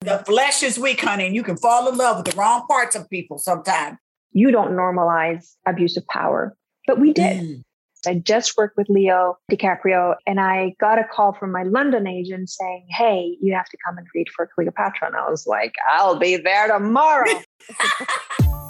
The flesh is weak, honey, and you can fall in love with the wrong parts of people sometimes. You don't normalize abuse of power, but we did. Mm. I just worked with Leo DiCaprio and I got a call from my London agent saying, Hey, you have to come and read for Cleopatra. And I was like, I'll be there tomorrow.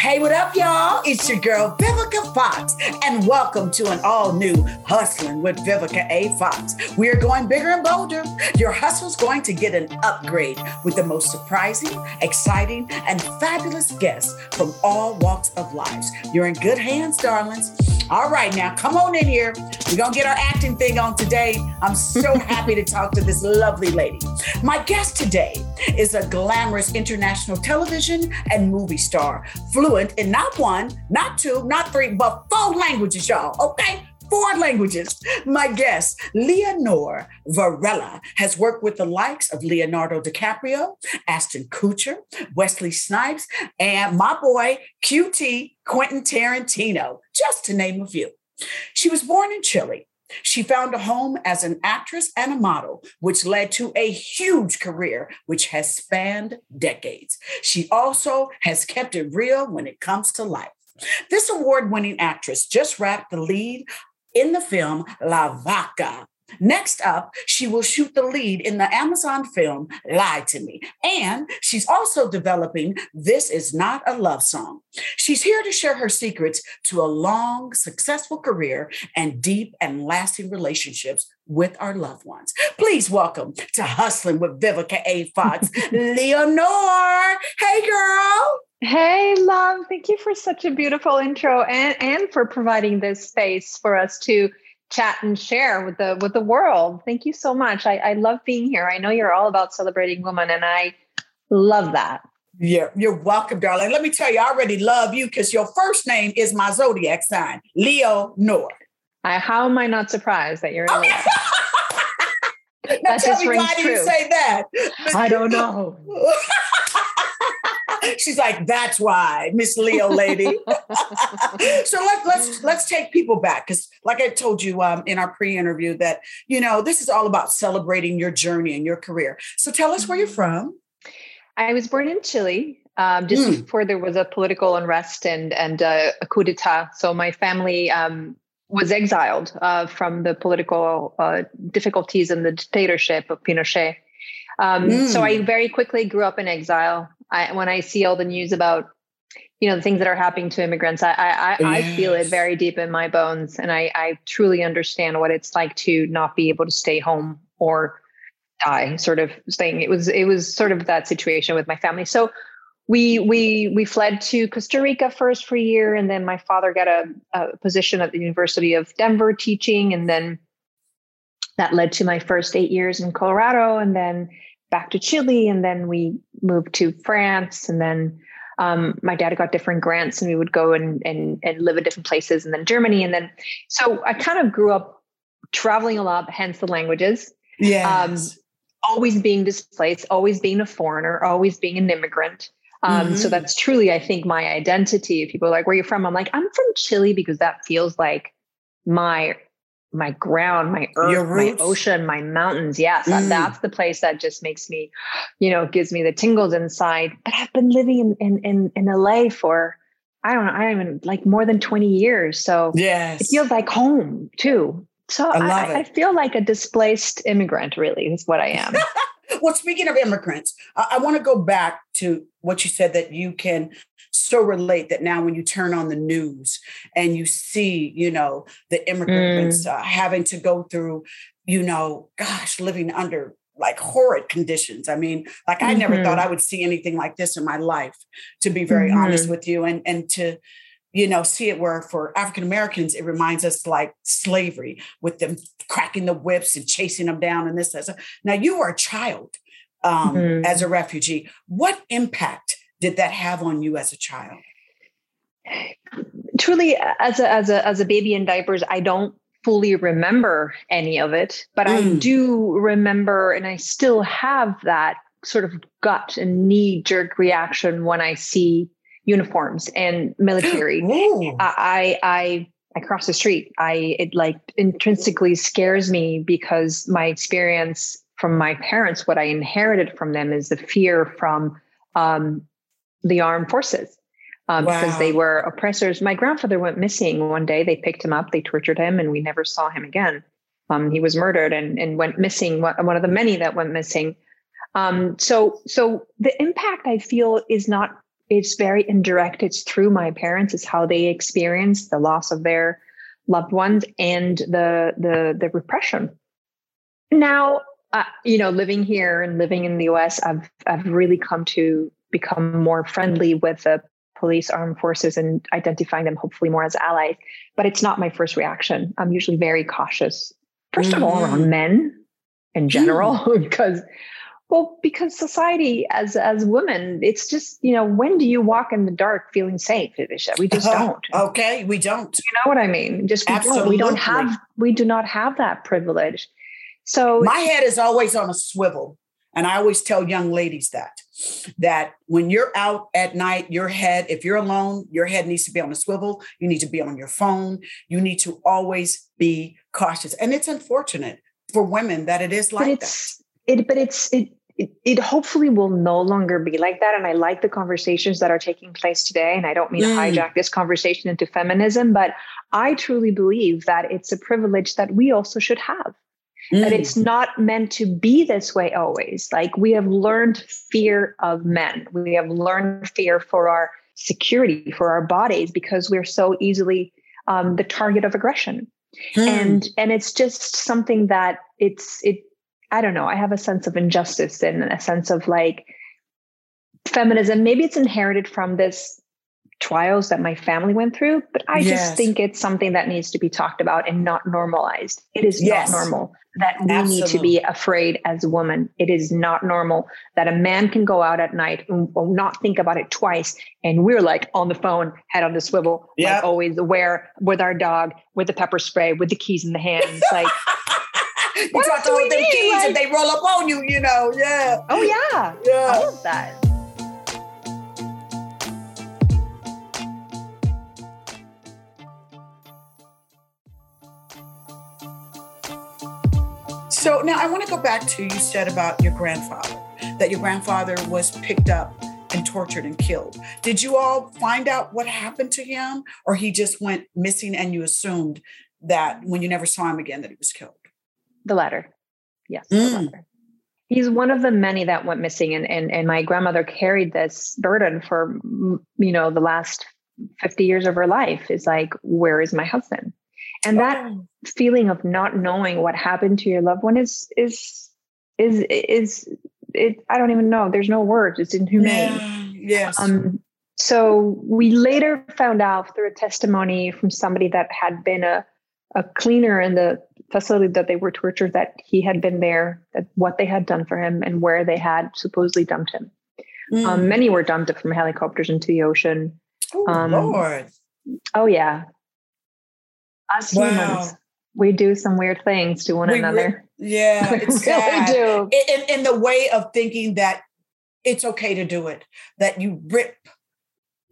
Hey, what up, y'all? It's your girl, Vivica Fox, and welcome to an all new Hustling with Vivica A. Fox. We are going bigger and bolder. Your hustle's going to get an upgrade with the most surprising, exciting, and fabulous guests from all walks of life. You're in good hands, darlings. All right, now come on in here. We're going to get our acting thing on today. I'm so happy to talk to this lovely lady. My guest today is a glamorous international television and movie star, fluent in not one, not two, not three, but four languages, y'all. Okay? four languages. My guest, Leonor Varela, has worked with the likes of Leonardo DiCaprio, Ashton Kutcher, Wesley Snipes, and my boy, QT Quentin Tarantino, just to name a few. She was born in Chile. She found a home as an actress and a model, which led to a huge career, which has spanned decades. She also has kept it real when it comes to life. This award winning actress just wrapped the lead in the film La Vaca. Next up, she will shoot the lead in the Amazon film Lie to Me. And she's also developing This Is Not a Love Song. She's here to share her secrets to a long, successful career and deep and lasting relationships with our loved ones. Please welcome to Hustling with Vivica A. Fox, Leonor. Hey, girl. Hey, love. Thank you for such a beautiful intro and, and for providing this space for us to chat and share with the with the world. Thank you so much. I, I love being here. I know you're all about celebrating women, and I love that. Yeah, you're welcome, darling. Let me tell you, I already love you because your first name is my zodiac sign, Leonor. I, how am I not surprised that you're? Okay. that just rings why true. do you say that? I don't know. She's like, that's why, Miss Leo lady. so let, let's let's take people back because, like I told you um, in our pre-interview, that you know this is all about celebrating your journey and your career. So tell us where you're from. I was born in Chile. Um, just mm. before there was a political unrest and and uh, a coup d'état, so my family um, was exiled uh, from the political uh, difficulties and the dictatorship of Pinochet. Um, mm. So I very quickly grew up in exile. I, when I see all the news about, you know, the things that are happening to immigrants, I I, yes. I feel it very deep in my bones, and I I truly understand what it's like to not be able to stay home or die. Sort of staying. It was it was sort of that situation with my family. So we we we fled to Costa Rica first for a year, and then my father got a, a position at the University of Denver teaching, and then that led to my first eight years in Colorado, and then back to Chile, and then we moved to France, and then um, my dad got different grants, and we would go and, and and live at different places, and then Germany, and then so I kind of grew up traveling a lot, hence the languages. Yeah. Um, always being displaced, always being a foreigner, always being an immigrant. Um, mm-hmm. So that's truly, I think, my identity. If people are like, "Where are you from?" I'm like, "I'm from Chile," because that feels like my my ground, my earth, my ocean, my mountains. Yes, mm. that's the place that just makes me, you know, gives me the tingles inside. But I've been living in in in, in LA for I don't know, I don't even like more than 20 years. So yes. it feels like home too. So I, I, I feel like a displaced immigrant, really, is what I am. well, speaking of immigrants, I, I want to go back to what you said that you can so relate that now when you turn on the news and you see, you know, the immigrants mm. uh, having to go through, you know, gosh, living under like horrid conditions. I mean, like I mm-hmm. never thought mm-hmm. I would see anything like this in my life, to be very mm-hmm. honest with you. And and to, you know, see it where for African Americans, it reminds us like slavery with them cracking the whips and chasing them down and this. That. Now you were a child um, mm-hmm. as a refugee. What impact did that have on you as a child? Truly, as a as a as a baby in diapers, I don't fully remember any of it, but mm. I do remember, and I still have that sort of gut and knee jerk reaction when I see uniforms and military. I, I I cross the street. I it like intrinsically scares me because my experience from my parents, what I inherited from them, is the fear from um, the armed forces. Um, wow. Because they were oppressors. My grandfather went missing one day. They picked him up, they tortured him, and we never saw him again. Um, he was murdered and, and went missing. One of the many that went missing. Um, so, so the impact I feel is not it's very indirect. It's through my parents. It's how they experience the loss of their loved ones and the the the repression. Now, uh, you know, living here and living in the U.S., I've I've really come to become more friendly with the police, armed forces, and identifying them hopefully more as allies. But it's not my first reaction. I'm usually very cautious. 1st mm-hmm. of all, around mm-hmm. men in general, because well, because society as as women, it's just you know when do you walk in the dark feeling safe, Evisha? We just uh, don't. Okay, we don't. You know what I mean? Just we Absolutely. don't. We don't have. We do not have that privilege. So my head is always on a swivel, and I always tell young ladies that that when you're out at night, your head, if you're alone, your head needs to be on a swivel. You need to be on your phone. You need to always be cautious, and it's unfortunate for women that it is like but it's, that. It, but it's it it, it hopefully will no longer be like that. And I like the conversations that are taking place today. And I don't mean mm. to hijack this conversation into feminism, but I truly believe that it's a privilege that we also should have. Mm. That it's not meant to be this way always. Like we have learned fear of men, we have learned fear for our security, for our bodies, because we're so easily um, the target of aggression. Mm. And and it's just something that it's it I don't know, I have a sense of injustice and a sense of like feminism. Maybe it's inherited from this trials that my family went through, but I yes. just think it's something that needs to be talked about and not normalized. It is yes. not normal that we Absolutely. need to be afraid as women. It is not normal that a man can go out at night and not think about it twice. And we're like on the phone, head on the swivel, yep. like always aware with our dog, with the pepper spray, with the keys in the hands. Like you what got to hold them keys like, and they roll up on you, you know. Yeah. Oh yeah. Yeah. All of that. So now I want to go back to you said about your grandfather, that your grandfather was picked up and tortured and killed. Did you all find out what happened to him, or he just went missing and you assumed that when you never saw him again that he was killed? The latter. Yes. Mm. The He's one of the many that went missing, and, and and my grandmother carried this burden for you know the last fifty years of her life. Is like, where is my husband? And that oh. feeling of not knowing what happened to your loved one is is is is it. I don't even know. There's no words. It's inhumane. Yeah. Yes. Um, so we later found out through a testimony from somebody that had been a a cleaner in the facility that they were tortured that he had been there, that what they had done for him, and where they had supposedly dumped him. Mm. Um, many were dumped from helicopters into the ocean. Oh, um, Lord. Oh, yeah. Us wow. humans, we do some weird things to one we another. Re- yeah, it's sad. do. In, in the way of thinking that it's okay to do it, that you rip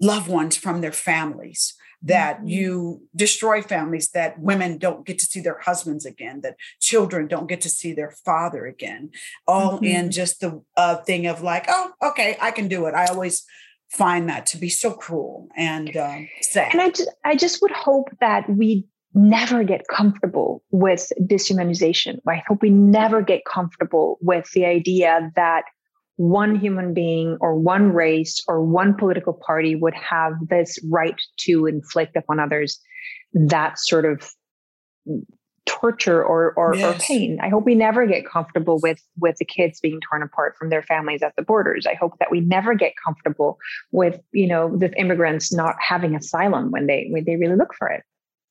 loved ones from their families that mm-hmm. you destroy families, that women don't get to see their husbands again, that children don't get to see their father again, all mm-hmm. in just the uh, thing of like, oh, okay, I can do it. I always find that to be so cruel and uh, sad. And I just, I just would hope that we never get comfortable with dishumanization. I hope we never get comfortable with the idea that one human being or one race or one political party would have this right to inflict upon others that sort of torture or or, yes. or, pain. I hope we never get comfortable with with the kids being torn apart from their families at the borders. I hope that we never get comfortable with you know the immigrants not having asylum when they when they really look for it.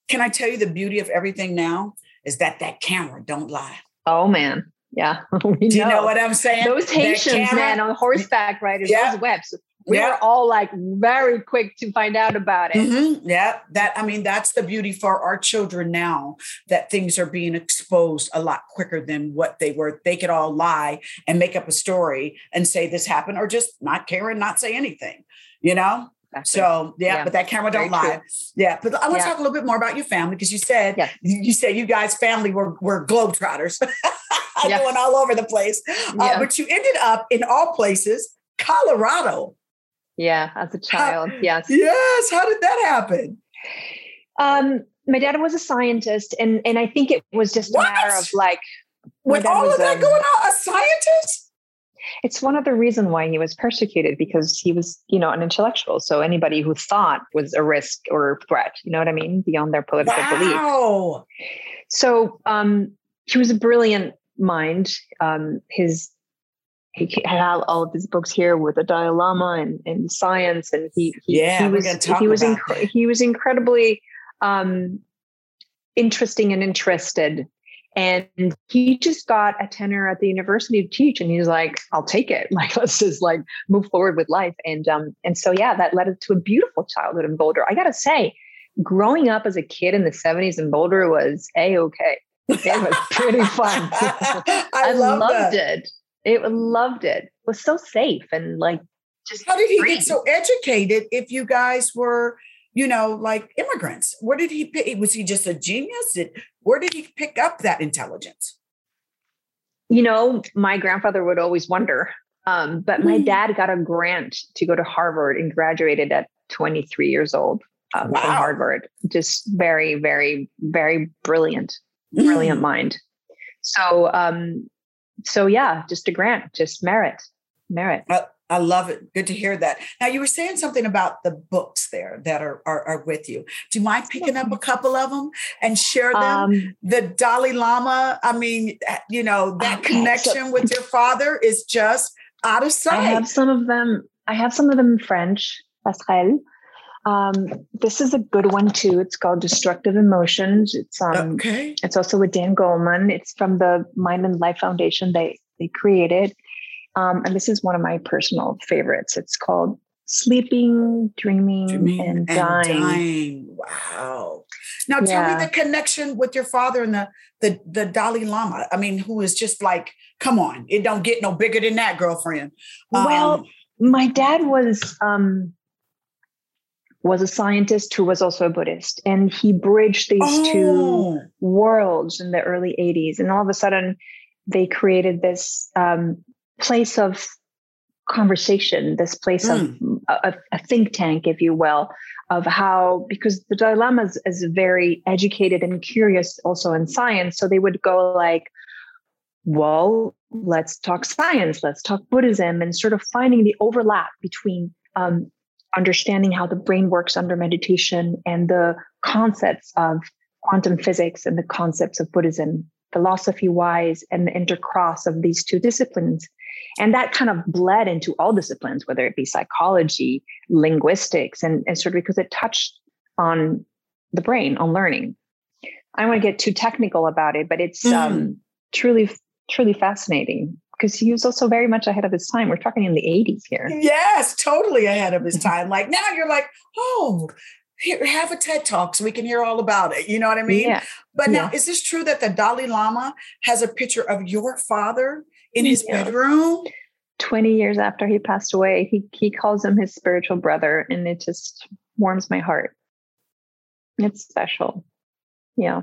Can I tell you the beauty of everything now is that that camera don't lie. Oh man, Yeah. Do you know what I'm saying? Those Haitians, man, on horseback riders, yeah. those webs. We yeah. were all like very quick to find out about it. Mm-hmm. Yeah. That, I mean, that's the beauty for our children now that things are being exposed a lot quicker than what they were. They could all lie and make up a story and say this happened or just not care and not say anything, you know? Exactly. So yeah, yeah, but that camera don't Very lie. True. Yeah, but I want to yeah. talk a little bit more about your family because you said yeah. you said you guys family were were globetrotters, going all over the place. Uh, but you ended up in all places, Colorado. Yeah, as a child. How, yes. Yes. How did that happen? Um, my dad was a scientist, and and I think it was just what? a matter of like with all of that a, going on, a scientist it's one of the reasons why he was persecuted because he was, you know, an intellectual. So anybody who thought was a risk or threat, you know what I mean, beyond their political wow. belief. So um, he was a brilliant mind. Um, his he had all of his books here with the Dalai Lama and, and science, and he, he yeah, he was he was inc- he was incredibly um, interesting and interested and he just got a tenor at the university to teach, and he's like, "I'll take it. Like, let's just like move forward with life." And um, and so yeah, that led to a beautiful childhood in Boulder. I gotta say, growing up as a kid in the '70s in Boulder was a okay. It was pretty fun. I, I loved that. it. It loved it. It was so safe and like just. How did he free. get so educated? If you guys were you know, like immigrants. Where did he pick? Was he just a genius? where did he pick up that intelligence? You know, my grandfather would always wonder. Um, but my mm. dad got a grant to go to Harvard and graduated at 23 years old um, wow. from Harvard. Just very, very, very brilliant, brilliant mm. mind. So, um, so yeah, just a grant, just merit, merit. Uh, I love it. Good to hear that. Now you were saying something about the books there that are are, are with you. Do you mind picking up a couple of them and share them? Um, the Dalai Lama. I mean, you know that okay, connection so, with your father is just out of sight. I have some of them. I have some of them in French. Pascal. Um, this is a good one too. It's called Destructive Emotions. It's um, okay. It's also with Dan Goleman. It's from the Mind and Life Foundation. They they created. Um, and this is one of my personal favorites. It's called Sleeping, Dreaming, Dreaming and, and dying. dying. Wow. Now tell yeah. me the connection with your father and the, the the Dalai Lama. I mean, who is just like, come on, it don't get no bigger than that, girlfriend. Um, well, my dad was um was a scientist who was also a Buddhist. And he bridged these oh. two worlds in the early 80s. And all of a sudden, they created this um, place of conversation, this place mm. of hmm. a, a, think tank, if you will, of how, because the Dalai Lama is, is very educated and curious also in science. So they would go like, well, let's talk science, let's talk Buddhism, and sort of finding the overlap between um, understanding how the brain works under meditation and the concepts of quantum physics and the concepts of Buddhism, philosophy wise, and the intercross of these two disciplines. And that kind of bled into all disciplines, whether it be psychology, linguistics, and, and sort of because it touched on the brain, on learning. I don't want to get too technical about it, but it's mm. um, truly, truly fascinating because he was also very much ahead of his time. We're talking in the 80s here. Yes, totally ahead of his time. like now you're like, oh, here, have a TED talk so we can hear all about it. You know what I mean? Yeah. But now, yeah. is this true that the Dalai Lama has a picture of your father in his yeah. bedroom? 20 years after he passed away, he, he calls him his spiritual brother, and it just warms my heart. It's special. Yeah.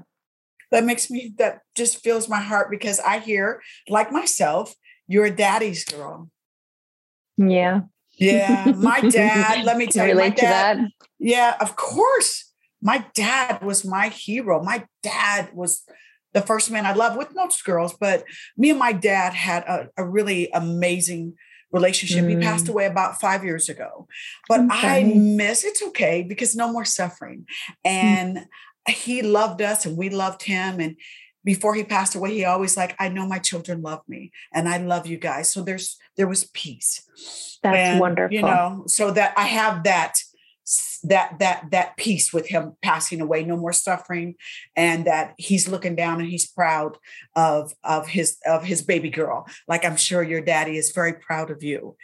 That makes me, that just fills my heart because I hear, like myself, you're a daddy's girl. Yeah. Yeah. My dad, let me tell you, my dad. Yeah, of course. My dad was my hero. My dad was the first man I loved with most girls, but me and my dad had a, a really amazing relationship. Mm. He passed mm. away about five years ago, but okay. I miss it's okay because no more suffering. Mm. And mm. he loved us and we loved him. And before he passed away, he always like, I know my children love me and I love you guys. So there's there was peace. That's and, wonderful. You know, so that I have that that that that peace with him passing away, no more suffering, and that he's looking down and he's proud of of his of his baby girl. Like I'm sure your daddy is very proud of you.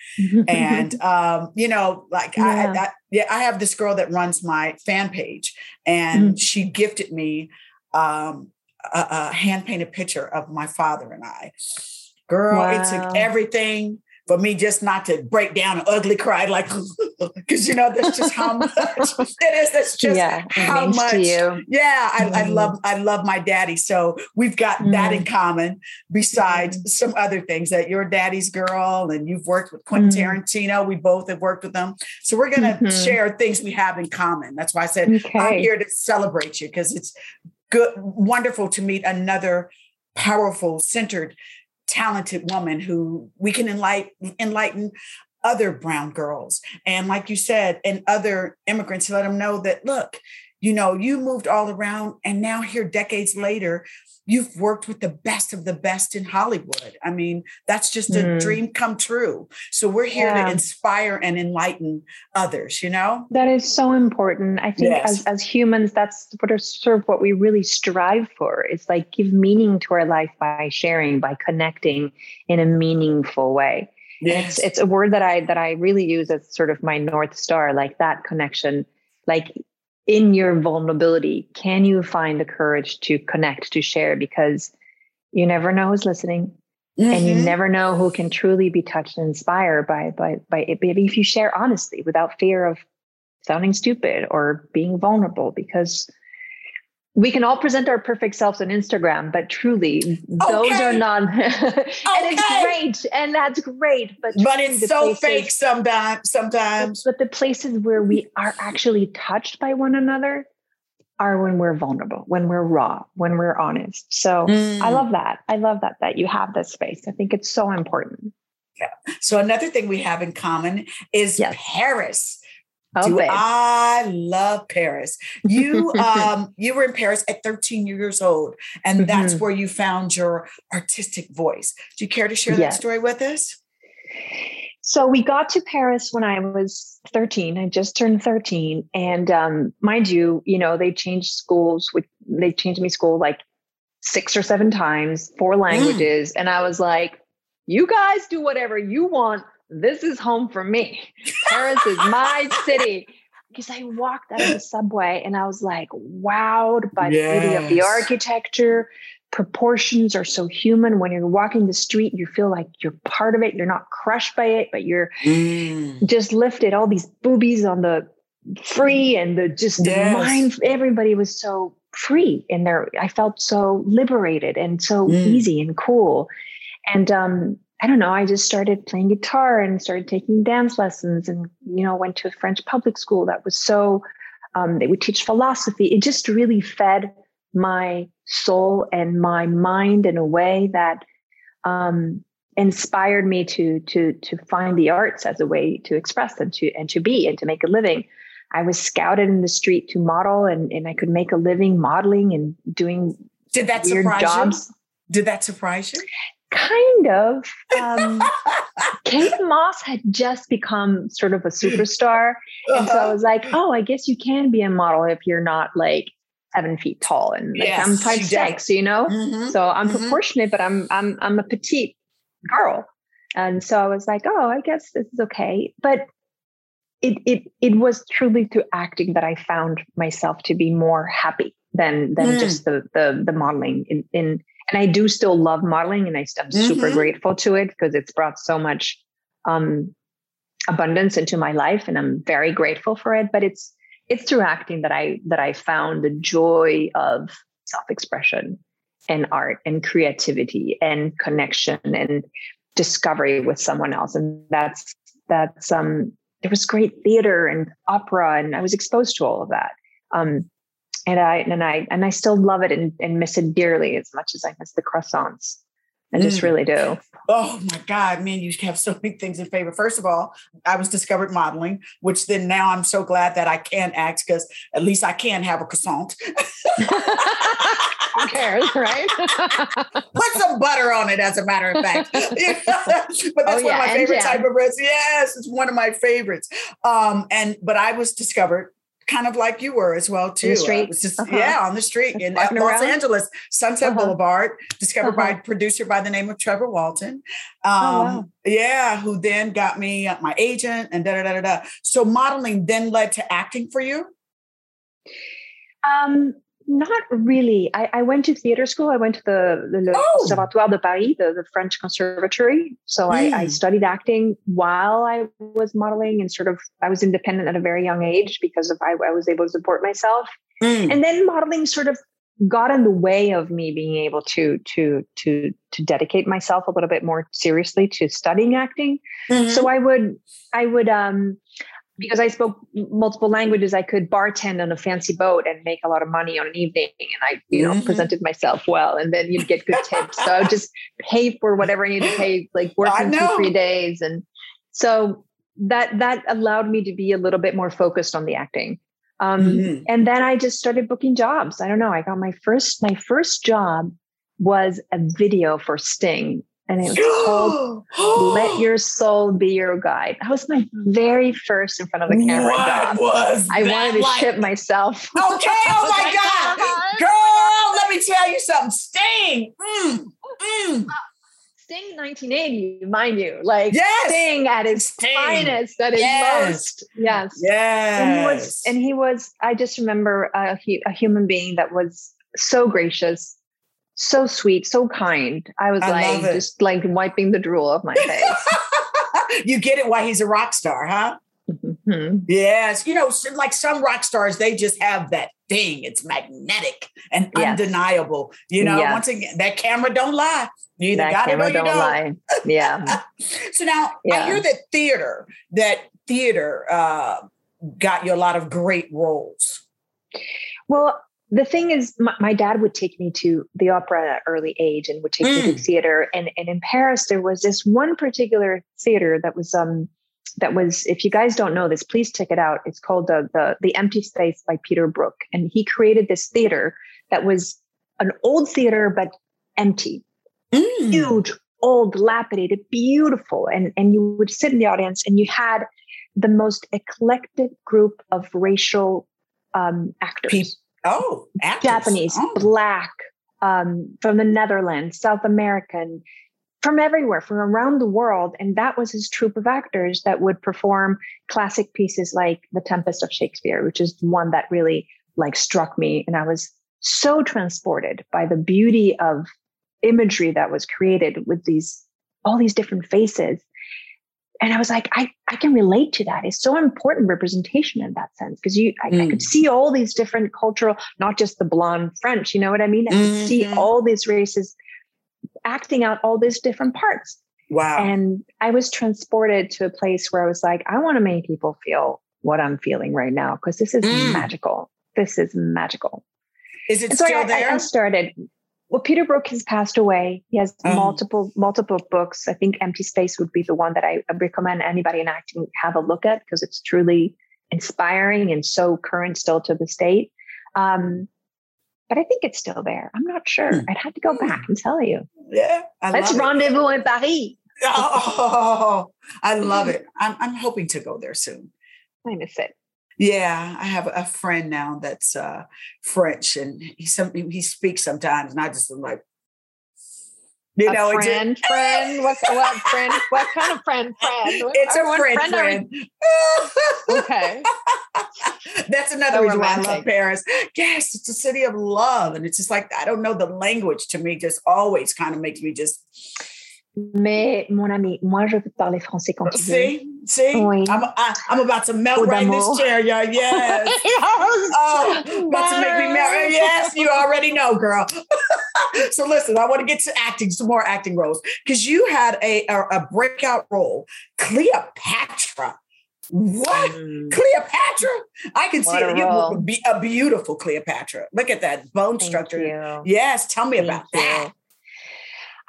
and um, you know, like yeah. I, I yeah, I have this girl that runs my fan page, and mm-hmm. she gifted me um, a, a hand painted picture of my father and I. Girl, wow. it took everything for me just not to break down and ugly cry like because you know that's just how much it is that's just yeah, how much yeah I, mm. I, love i love my daddy so we've got mm. that in mm. common besides mm. some other things that you're daddy's girl and you've worked with quentin tarantino we both have worked with them so we're going to mm-hmm. share things we have in common that's why i said okay. i'm here to celebrate you because it's good wonderful to meet another powerful centered talented woman who we can enlighten, enlighten other brown girls. And like you said and other immigrants to let them know that look you know you moved all around and now here decades later you've worked with the best of the best in hollywood i mean that's just a mm. dream come true so we're here yeah. to inspire and enlighten others you know that is so important i think yes. as, as humans that's what are sort of what we really strive for is like give meaning to our life by sharing by connecting in a meaningful way yes. it's it's a word that i that i really use as sort of my north star like that connection like in your vulnerability, can you find the courage to connect, to share? Because you never know who's listening. Mm-hmm. And you mm-hmm. never know who can truly be touched and inspired by by by it. Maybe if you share honestly without fear of sounding stupid or being vulnerable, because we can all present our perfect selves on Instagram, but truly, okay. those are not. and okay. it's great, and that's great, but but it's so places, fake sometimes. Sometimes, but, but the places where we are actually touched by one another are when we're vulnerable, when we're raw, when we're honest. So mm. I love that. I love that that you have this space. I think it's so important. Yeah. So another thing we have in common is yes. Paris. Oh, Do babe. I love Paris? You um you were in Paris at 13 years old, and that's mm-hmm. where you found your artistic voice. Do you care to share yes. that story with us? So we got to Paris when I was 13. I just turned 13. And um, mind you, you know, they changed schools, with they changed me school like six or seven times, four mm. languages. Mm. And I was like, you guys do whatever you want this is home for me. Paris is my city. Because I walked out of the subway and I was like wowed by yes. the beauty of the architecture. Proportions are so human. When you're walking the street, you feel like you're part of it. You're not crushed by it, but you're mm. just lifted. All these boobies on the free and the just yes. mind. Everybody was so free in there. I felt so liberated and so mm. easy and cool. And um, I don't know, I just started playing guitar and started taking dance lessons and, you know, went to a French public school that was so, um, they would teach philosophy. It just really fed my soul and my mind in a way that um, inspired me to, to, to find the arts as a way to express and to, and to be and to make a living. I was scouted in the street to model and, and I could make a living modeling and doing did that weird surprise jobs. You? Did that surprise you? Kind of. Um, Kate Moss had just become sort of a superstar. And so I uh-huh. was like, oh, I guess you can be a model if you're not like seven feet tall and like yes, I'm five six, you know? Mm-hmm, so I'm mm-hmm. proportionate, but I'm I'm I'm a petite girl. And so I was like, oh, I guess this is okay. But it it it was truly through acting that I found myself to be more happy than than mm. just the the the modeling in in and I do still love modeling, and I, am mm-hmm. super grateful to it because it's brought so much um, abundance into my life, and I'm very grateful for it. But it's it's through acting that I that I found the joy of self expression and art and creativity and connection and discovery with someone else, and that's that's um there was great theater and opera, and I was exposed to all of that. Um, and I and I and I still love it and, and miss it dearly as much as I miss the croissants. I just mm. really do. Oh my God, man, you have so many things in favor. First of all, I was discovered modeling, which then now I'm so glad that I can act because at least I can have a croissant. Who cares, right? Put some butter on it, as a matter of fact. but that's oh, one yeah, of my favorite type of breads. Yes, it's one of my favorites. Um, and but I was discovered kind of like you were as well too. In the street. Just, uh-huh. Yeah, on the street in Los around. Angeles, Sunset Uh-huh. Boulevard, discovered by a Uh-huh. producer by the name of Trevor Walton. Um, Oh, wow. Yeah, who then got me uh, my agent and da da da da. So modeling then led to acting for you. Um, not really. I, I went to theater school. I went to the, the Oh. Conservatoire de Paris, the, the French conservatory. So I, I Mm. studied acting while I was modeling and sort of I was independent at a very young age because of I, I was able to support myself. Mm. And then modeling sort of got in the way of me being able to to to to dedicate myself a little bit more seriously to studying acting Mhm. so i would i would um because i spoke multiple languages i could bartend on a fancy boat and make a lot of money on an evening and i you know Mhm. presented myself well and then you'd get good tips so i would just pay for whatever i needed to pay like working two three days and so that that allowed me to be a little bit more focused on the acting um Mhm. and then i just started booking jobs i don't know i got my first my first job was a video for sting and it was called let your soul be your guide. That was my very first in front of the camera What job. was I that wanted to like? ship myself. Okay, oh my God. God. Girl, let me tell you something. Sting. Mm, mm. Sting 1980, mind you, like Yes. Sting at his Sting. finest, at his Yes. most. Yes. Yes. And he was, and he was, I just remember a, a human being that was so gracious, so sweet, so kind. I was I like, just like wiping the drool off my face. you get it why he's a rock star, huh? Mhm. Yes. You know, like some rock stars, they just have that thing. It's magnetic and Yes. undeniable. You know, Yes. once again, that camera don't lie. You either That got it or you don't don't. lie. Yeah. So now I Yeah. hear that theater, that theater uh, got you a lot of great roles. Well, the thing is, my, my dad would take me to the opera at an early age and would take me Mm. to theater. And, and in Paris, there was this one particular theater that was um that was, if you guys don't know this, please check it out. It's called the the the Empty Space by Peter Brook, and he created this theater that was an old theater but empty, Mm. huge, old, dilapidated, beautiful, and and you would sit in the audience and you had the most eclectic group of racial um, actors. Oh, actors. Japanese, Oh. black, um, from the Netherlands, South American, from everywhere, from around the world. And that was his troupe of actors that would perform classic pieces like The Tempest of Shakespeare, which is one that really like struck me. And I was so transported by the beauty of imagery that was created with these all these different faces. And I was like, I, I can relate to that. It's so important representation in that sense because you I, I Mm. could see all these different cultural, not just the blonde French, you know what I mean? I could see Mhm. all these races acting out all these different parts. Wow. And I was transported to a place where I was like, I want to make people feel what I'm feeling right now because this is Mm. magical. This is magical. Is it And so still I, I- there? I started. Well, Peter Brook has passed away. He has Oh. multiple multiple books. I think Empty Space would be the one that I recommend anybody in acting have a look at because it's truly inspiring and so current still to this date. Um, but I think it's still there. I'm not sure. Hmm. I'd have to go back and tell you. yeah. I Let's love it. rendezvous in Paris. Oh, I love it. I'm, I'm hoping to go there soon. I miss it. Yeah, I have a friend now that's uh, French, and he some he speaks sometimes, and I just am like, you a know, it's a- friend, friend. What, what friend? What kind of friend? Friend. What- It's a friend, are friend. Okay. That's another So reason why I love. Paris. Yes, it's a city of love, and it's just like I don't know the language. To me, just always kind of makes me just Mais mon ami, moi je peux parler français quand tu veux. see, see. Oui. I'm I, I'm about to melt Au right in this chair, y'all. Yes. Oh, about to make me melt. Yes, you already know, girl. so listen, I want to get to acting, some more acting roles, because you had a, a a breakout role, Cleopatra. What? Mm, Cleopatra? I can see What a it. You be a beautiful Cleopatra. Look at that bone thank structure. you. Yes, tell me Thank about you. that.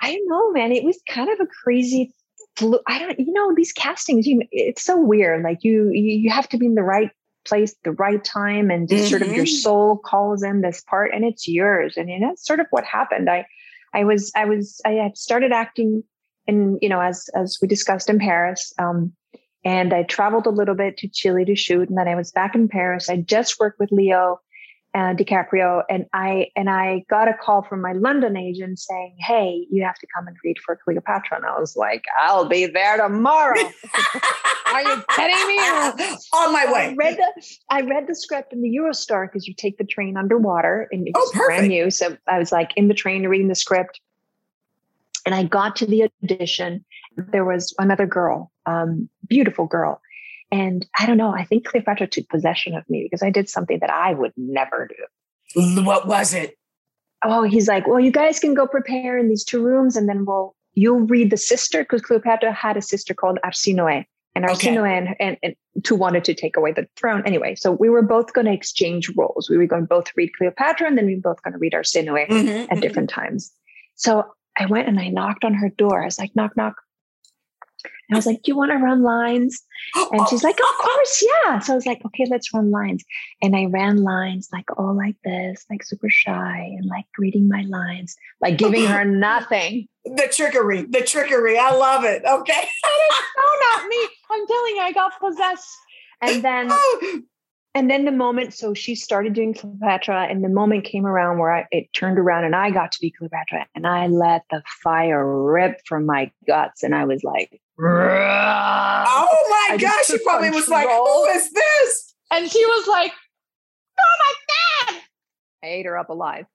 I don't know, man. It was kind of a crazy. Flu- I don't. You know, these castings. You. It's so weird. Like you, you, have to be in the right place, the right time, and just sort of your Mhm. soul calls in this part, and it's yours. And you know, that's sort of what happened. I, I was, I was, I had started acting, and you know, as as we discussed in Paris. Um, And I traveled a little bit to Chile to shoot, and then I was back in Paris. I just worked with Leo uh, DiCaprio, and I and I got a call from my London agent saying, "Hey, you have to come and read for Cleopatra." And I was like, "I'll be there tomorrow." Are you kidding me? On my way. I read the I read the script in the Eurostar because you take the train underwater and it's Oh, brand new. So I was like in the train reading the script, and I got to the audition. There was another girl, um, beautiful girl, and I don't know. I think Cleopatra took possession of me because I did something that I would never do. What was it? Oh, he's like, well, you guys can go prepare in these two rooms, and then we'll you'll read the sister because Cleopatra had a sister called Arsinoe, and Okay. Arsinoe and, and, and two wanted to take away the throne anyway. So we were both going to exchange roles. We were going to both read Cleopatra, and then we were both going to read Arsinoe Mhm, at different times. So I went and I knocked on her door. I was like, knock, knock. And I was like, do you want to run lines? And she's like, of course, yeah. So I was like, okay, let's run lines. And I ran lines like all like this, like super shy and like reading my lines, like giving her nothing. the trickery, the trickery. I love it. Okay. No, not me. I'm telling you, I got possessed. And then Oh, and then the moment, so she started doing Cleopatra, and the moment came around where I, it turned around and I got to be Cleopatra, and I let the fire rip from my guts, and I was like, oh my I gosh. She probably was like, who is this? and she was like, "Oh my god!" I ate her up alive.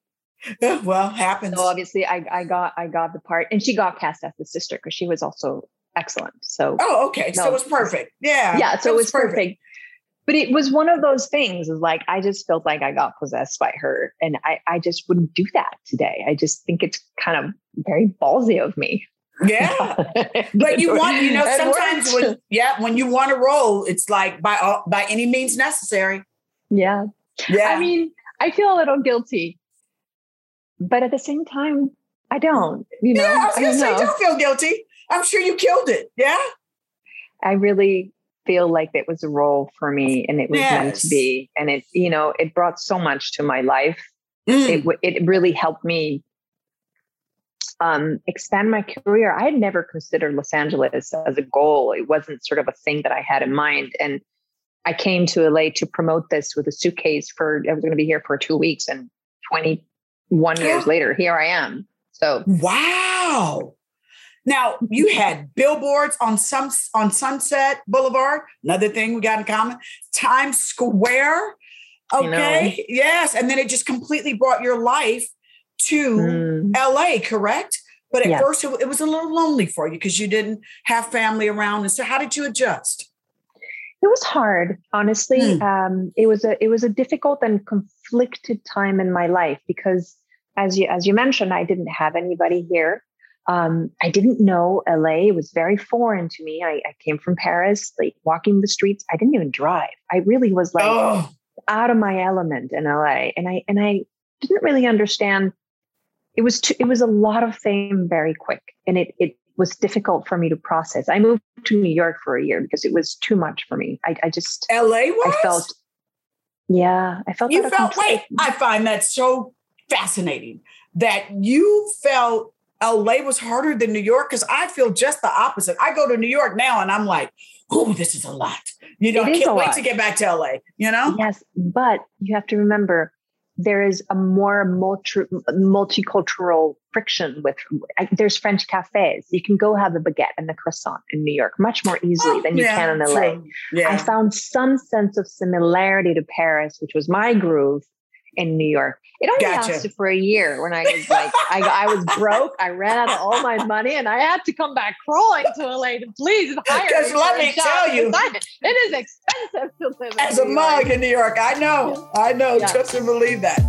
Well, happens. So obviously, I, I got I got the part, and she got cast as the sister because she was also excellent. So Oh, okay. So it was perfect. Yeah. yeah, so it was perfect. But it was one of those things. Is like I just felt like I got possessed by her, and I I just wouldn't do that today. I just think it's kind of very ballsy of me. Yeah. But you want, you know, sometimes when, yeah, when you want to roll, it's like by all, by any means necessary. yeah. Yeah. I mean, I feel a little guilty, but at the same time, I don't. You know, yeah, I was gonna don't say, know. don't feel guilty. I'm sure you killed it. Yeah. I really feel like it was a role for me, and it was meant to be, and it, you know, it brought so much to my life. Mm. It it really helped me um, expand my career. I had never considered Los Angeles as a goal. It wasn't sort of a thing that I had in mind, and I came to LA to promote this with a suitcase for. I was going to be here for two weeks, and twenty one years later, here I am. So Wow. Now you had billboards on some on Sunset Boulevard. Another thing we got in common. Times Square. I know. Okay. Yes. And then it just completely brought your life to mm, LA, correct? But at Yes. first it, it was a little lonely for you because you didn't have family around. And so how did you adjust? it was hard, honestly. Hmm. Um, it was a it was a difficult and conflicted time in my life because, as you as you mentioned, I didn't have anybody here. Um, I didn't know LA. It was very foreign to me. I, I came from Paris, like walking the streets. I didn't even drive. I really was like oh, out of my element in LA, and I and I didn't really understand. It was too, it was a lot of fame very quick, and it it was difficult for me to process. I moved to New York for a year because it was too much for me. I, I just LA was? I felt, yeah, I felt you felt wait i find that so fascinating that you felt la was harder than new york because i feel just the opposite i go to new york now and i'm like oh this is a lot you know i can't wait lot. to get back to la you know Yes, but you have to remember there is a more multi, multicultural friction with. There's French cafes. You can go have a baguette and a croissant in New York much more easily than you yeah, can in LA. yeah I found some sense of similarity to Paris, which was my groove in New York. It only Gotcha. lasted for a year when I was like, I, I was broke. I ran out of all my money and I had to come back crawling to LA to please hire me let me tell you. because It is expensive to live in as a New mug York. in new york i know i know Yeah. just to believe that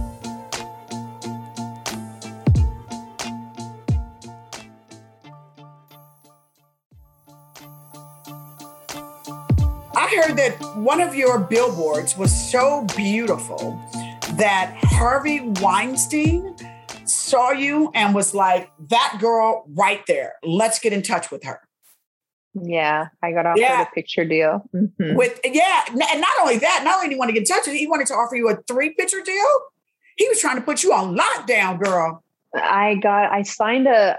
I heard that one of your billboards was so beautiful that Harvey Weinstein saw you and was like, that girl right there. Let's get in touch with her. Yeah, I got offered Yeah. a picture deal. Mhm. With yeah, and not only that, not only did he want to get in touch with you, he wanted to offer you a three picture deal. He was trying to put you on lockdown, girl. I got I signed a,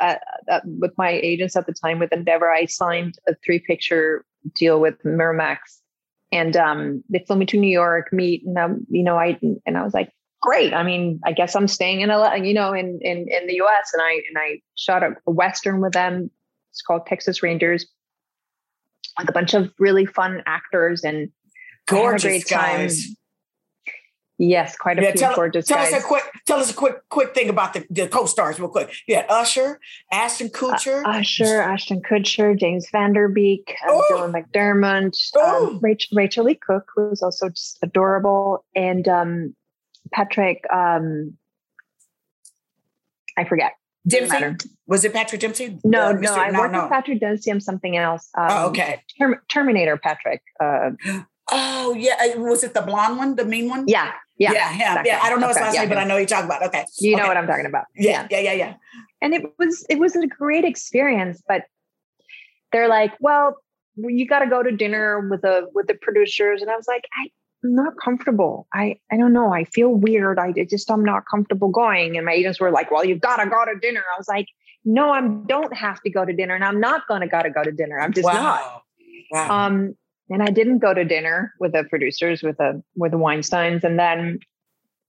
a, a, with my agents at the time with Endeavor. I signed a three picture deal with Miramax, and um, they flew me to New York, meet, and um, you know I and I was like, great. I mean, I guess I'm staying in a you know in in in the U.S. and I and I shot a, western with them. It's called Texas Rangers with a bunch of really fun actors and gorgeous guys. Time. Yes, quite a yeah, few tell, gorgeous tell guys. us a quick tell us a quick quick thing about the, the co-stars real quick. Yeah, Usher, Ashton Kutcher, uh, Usher, Ashton Kutcher, James Van Der Beek, Der Beek, uh, Dylan McDermott, um, Rachel, Rachael Leigh Cook, who was also just adorable, and um, Patrick. Um, I forget. Dempsey? Was it Patrick Dempsey? No, no, I no, worked no. with Patrick Dempsey on something else. Um, oh, okay. Term- Terminator Patrick. Uh, oh, yeah. Was it the blonde one, the mean one? Yeah. Yeah. Yeah. Him. Exactly. Yeah. I don't know okay, his last yeah, name, but I know what you're talking about. Okay. You okay. know what I'm talking about. Yeah. Yeah. Yeah. Yeah. And it was, it was a great experience, but they're like, well, you got to go to dinner with the, with the producers. And I was like, I, I'm not comfortable. I, I don't know. I feel weird. I just, I'm not comfortable going. And my agents were like, well, you've got to go to dinner. I was like, no, I don't have to go to dinner and I'm not going to gotta go to dinner. I'm just wow. not. Wow. Um, and I didn't go to dinner with the producers, with the, with the Weinsteins. And then,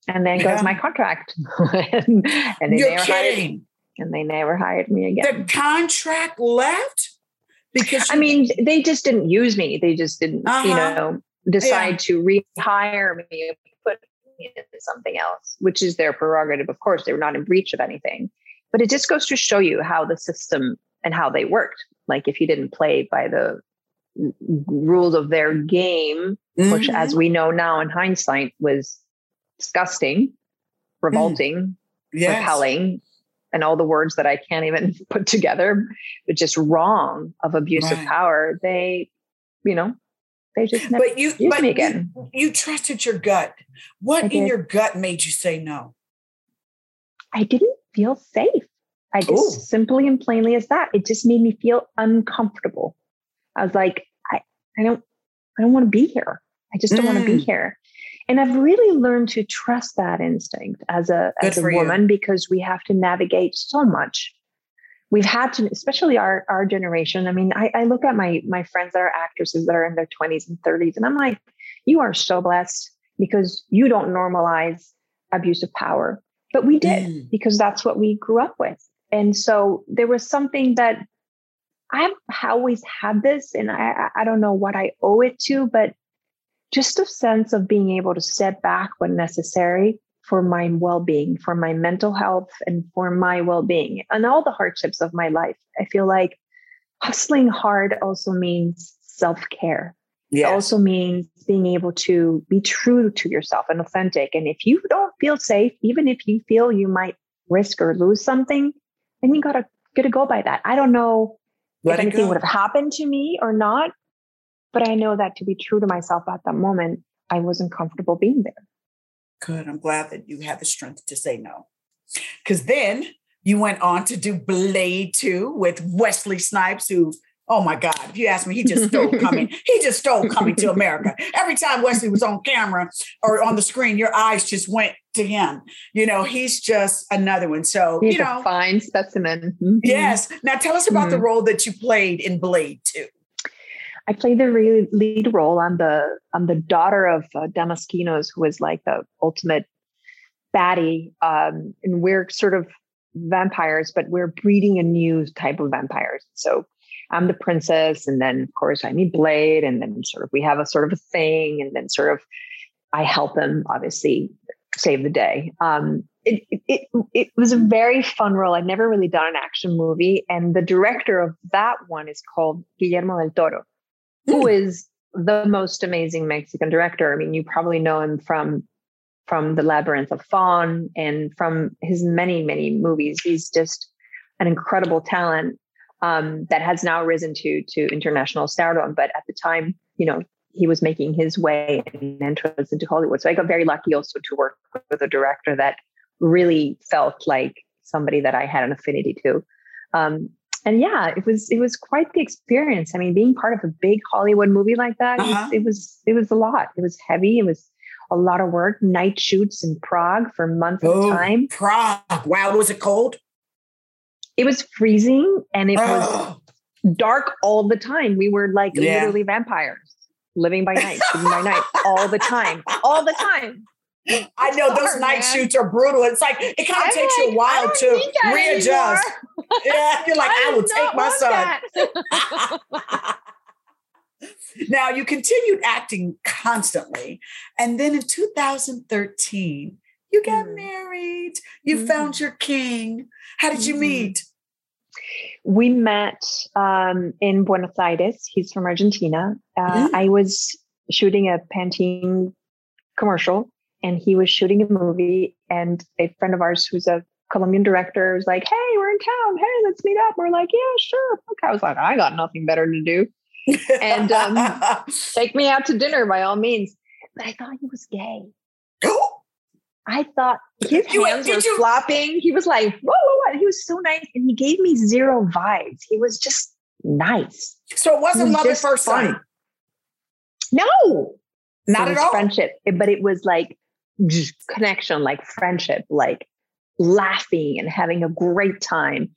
and then yeah. goes my contract. and, and, they You're never kidding. hired, and they never hired me again. The contract left? Because I mean, they just didn't use me. They just didn't, uh-huh. you know, decide yeah. to rehire me, put me into something else, which is their prerogative. Of course, they were not in breach of anything, but it just goes to show you how the system and how they worked. Like if you didn't play by the rules of their game, mm-hmm. which, as we know now in hindsight, was disgusting, revolting, mm. yes. repelling, and all the words that I can't even put together, but just wrong of abuse right. of power. They, you know, they just never but you, but me again. You, you trusted your gut. What in your gut made you say no? I didn't feel safe. I just Ooh. simply and plainly as that. It just made me feel uncomfortable. I was like, I, don't, I don't want to be here. I just don't mm. want to be here. And I've really learned to trust that instinct as a Good as a woman you. because we have to navigate so much we've had to, especially our our generation. I mean, I, I look at my my friends that are actresses that are in their 20s and 30s, and I'm like, you are so blessed because you don't normalize abuse of power. But we did mm. because that's what we grew up with. And so there was something that I've always had this, and I, I don't know what I owe it to, but just a sense of being able to step back when necessary for my well being, for my mental health, and for my well being, and all the hardships of my life. I feel like hustling hard also means self care. Yes. It also means being able to be true to yourself and authentic. And if you don't feel safe, even if you feel you might risk or lose something, then you gotta gotta go by that. I don't know Let if anything would have happened to me or not, but I know that to be true to myself at that moment, I wasn't comfortable being there. Good. I'm glad that you had the strength to say no. Because then you went on to do Blade 2 with Wesley Snipes, who, oh my God, if you ask me, he just stole coming. he just stole coming to America. Every time Wesley was on camera or on the screen, your eyes just went to him. You know, he's just another one. So, he's you know, fine specimen. Mm-hmm. Yes. Now tell us about mm-hmm. the role that you played in Blade 2. I played the re- lead role. I'm the I'm the daughter of uh, Damaskinos, who is like the ultimate baddie, um, and we're sort of vampires, but we're breeding a new type of vampires. So I'm the princess, and then of course I meet Blade, and then sort of we have a sort of a thing, and then sort of I help him obviously save the day. Um, it, it, it was a very fun role. I'd never really done an action movie, and the director of that one is called Guillermo del Toro who hmm. is the most amazing Mexican director. I mean, you probably know him from from The Labyrinth of Faun and from his many, many movies. He's just an incredible talent um, that has now risen to to international stardom. But at the time, you know, he was making his way and entrance into Hollywood. So I got very lucky also to work with a director that really felt like somebody that I had an affinity to. Um, and yeah, it was it was quite the experience. I mean, being part of a big Hollywood movie like that, uh-huh. it, was, it was it was a lot. It was heavy. It was a lot of work, night shoots in Prague for months oh, at a time. Prague. Wow. Was it cold? It was freezing and it was dark all the time. We were like yeah. literally vampires living by night, living by night all the time, all the time. I know those night man. shoots are brutal. It's like it kind of takes like, you a while to readjust. yeah, you're like, I, I will take my son. now you continued acting constantly, and then in 2013, you got mm. married. You mm. found your king. How did you mm-hmm. meet? We met um, in Buenos Aires. He's from Argentina. Uh, mm. I was shooting a Pantene commercial and he was shooting a movie. And a friend of ours who's a Colombian director was like, Hey, we're in town. Hey, let's meet up. We're like, Yeah, sure. Okay. I was like, I got nothing better to do. and um, take me out to dinner by all means. But I thought he was gay. I thought his you, hands were you? flopping. He was like, whoa, whoa, whoa. He was so nice. And he gave me zero vibes. He was just nice. So it wasn't love at first sight. No. Not at all. Friendship. Eh, but it was like connection, like friendship, like laughing and having a great time.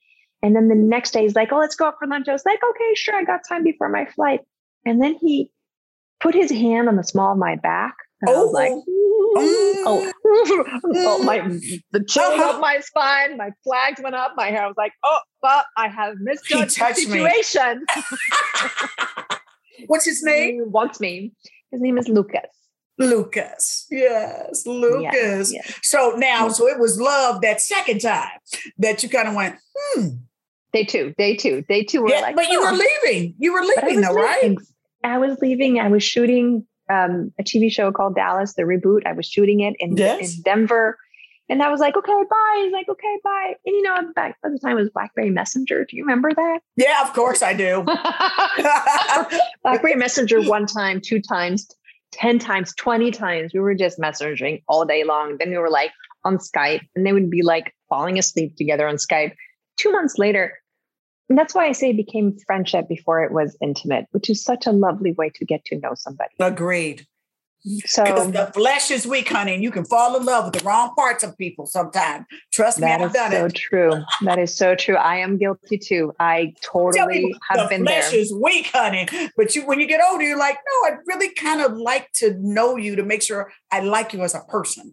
And then the next day he's like, oh, let's go out for lunch. I was like, okay, sure. I got time before my flight. And then he put his hand on the small of my back. And oh. I was like, oh. Oh, oh my, the chills uh-huh. up my spine, my flags went up, my hair. I was like, oh, but I have misjudged the situation. What's his name? He wants me. His name is Lucas. Lucas. Yes, Lucas. Yes, yes. So now, so it was love that second time that you kind of went, hmm. Day two, day two, day two. Yeah, like, but you were leaving. You were leaving, though, leaving. right? I was leaving. I was shooting um, a TV show called Dallas, the reboot. I was shooting it in, yes. in Denver. And I was like, okay, bye. He's like, okay, bye. And you know, back at the time it was Blackberry Messenger. Do you remember that? Yeah, of course I do. Blackberry Messenger one time, two times, 10 times, 20 times. We were just messaging all day long. Then we were like on Skype and they would be like falling asleep together on Skype. Two months later, and that's why I say it became friendship before it was intimate, which is such a lovely way to get to know somebody. Agreed. So the flesh is weak, honey, and you can fall in love with the wrong parts of people sometimes. Trust me, I've done so it. So true. That is so true. I am guilty too. I totally people, have the been there. The flesh is weak, honey. But you, when you get older, you're like, no, I really kind of like to know you to make sure I like you as a person.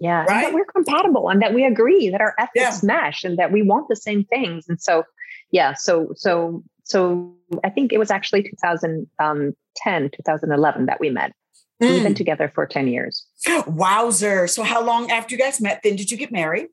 Yeah, right? that we're compatible and that we agree that our ethics yeah. mesh and that we want the same things. And so, yeah, so so so I think it was actually 2010, 2011 that we met. Mm. We've been mm. together for 10 years. Wowzer. So, how long after you guys met then did you get married?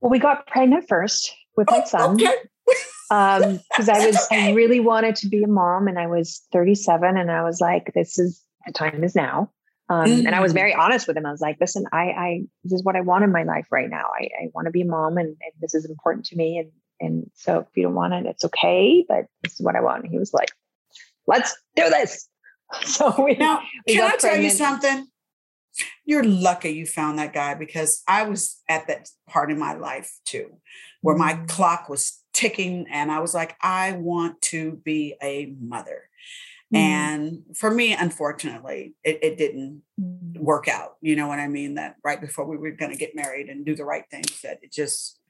Well, we got pregnant first with oh, my son. Okay. um, because I was, okay. I really wanted to be a mom and I was 37 and I was like, this is the time is now. Um, mm. and I was mm. very honest with him. I was like, listen, I, I, this is what I want in my life right now. I, I want to be a mom and, and, this is important to me. And, and so if you don't want it, it's okay, but this is what I want. And he was like, let's do this. So we now we can I tell you something? You're lucky you found that guy because I was at that part in my life too, where my mm-hmm. clock was ticking and I was like, I want to be a mother. Mm. And for me, unfortunately, it, it, didn't work out. You know what I mean? That right before we were going to get married and do the right things, that it just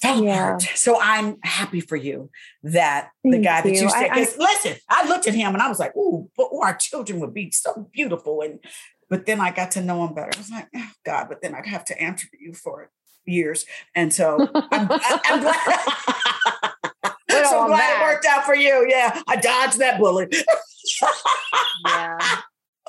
fell yeah. apart. So I'm happy for you that Thank the guy that you, you said, I, I, listen, I looked at him and I was like, ooh, but our children would be so beautiful. And but then I got to know him better. I was like, oh God, but then I'd have to answer to you for years. And so I'm, I'm glad. so glad that. it worked out for you. Yeah, I dodged that bullet. yeah.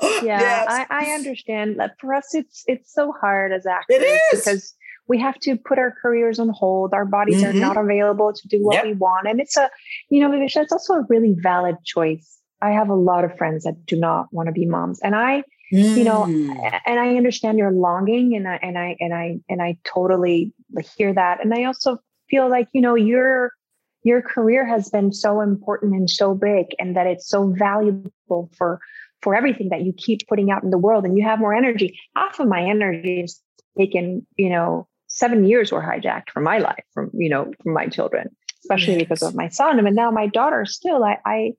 Yeah, yes. I, I understand. But for us, it's it's so hard as actors because we have to put our careers on hold. Our bodies mm-hmm. are not available to do what yep. we want. And it's a, you know, Vivisha, it's also a really valid choice. I have a lot of friends that do not want to be moms. And I, mm. you know, mm. and I understand your longing and I, and I, and I, and I totally hear that. And I also feel like, you know, your, your career has been so important and so big and that it's so valuable for, for everything that you keep putting out in the world and you have more energy. Half of my energy is taken, you know, seven years were hijacked from my life, from you know, from my children, especially yes. because of my son. And now my daughter still, I, I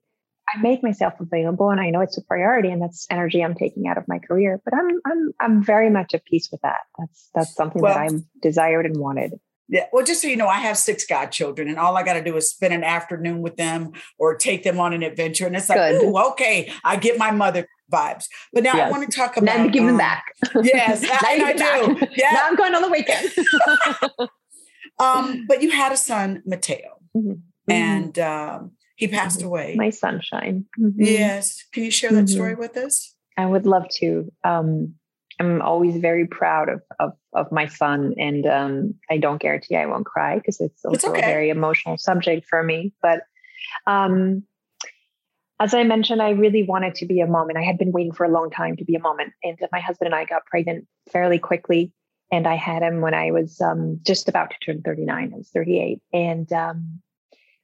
I make myself available and I know it's a priority and that's energy I'm taking out of my career. But I'm I'm I'm very much at peace with that. That's that's something well, that I desired and wanted. Yeah. Well, just so you know, I have six godchildren, and all I got to do is spend an afternoon with them or take them on an adventure. And it's like, oh, okay, I get my mother vibes. But now yes. I want to talk about. Now give um, back. Yes, I, I do. Yeah. Now I'm going on the weekend. um, but you had a son, Mateo, mm-hmm. and um, he passed mm-hmm. away. My sunshine. Mm-hmm. Yes. Can you share that story mm-hmm. with us? I would love to. Um, I'm always very proud of of, of my son, and um, I don't guarantee I won't cry because it's also it's okay. a very emotional subject for me. But um, as I mentioned, I really wanted to be a mom, and I had been waiting for a long time to be a mom. And, my husband and I got pregnant fairly quickly, and I had him when I was um, just about to turn 39. I was 38, and um,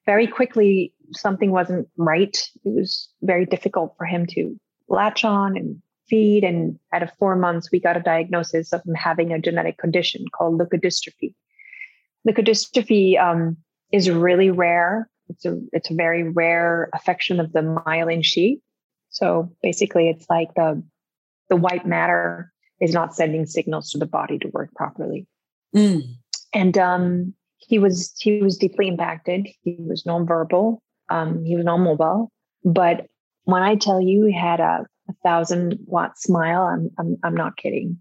very quickly something wasn't right. It was very difficult for him to latch on and feed. And at four months, we got a diagnosis of him having a genetic condition called leukodystrophy. Leukodystrophy um, is really rare. It's a it's a very rare affection of the myelin sheath. So basically, it's like the the white matter is not sending signals to the body to work properly. Mm. And um, he was he was deeply impacted. He was nonverbal. Um, he was non-mobile. But when I tell you he had a a thousand watt smile. I'm I'm I'm not kidding.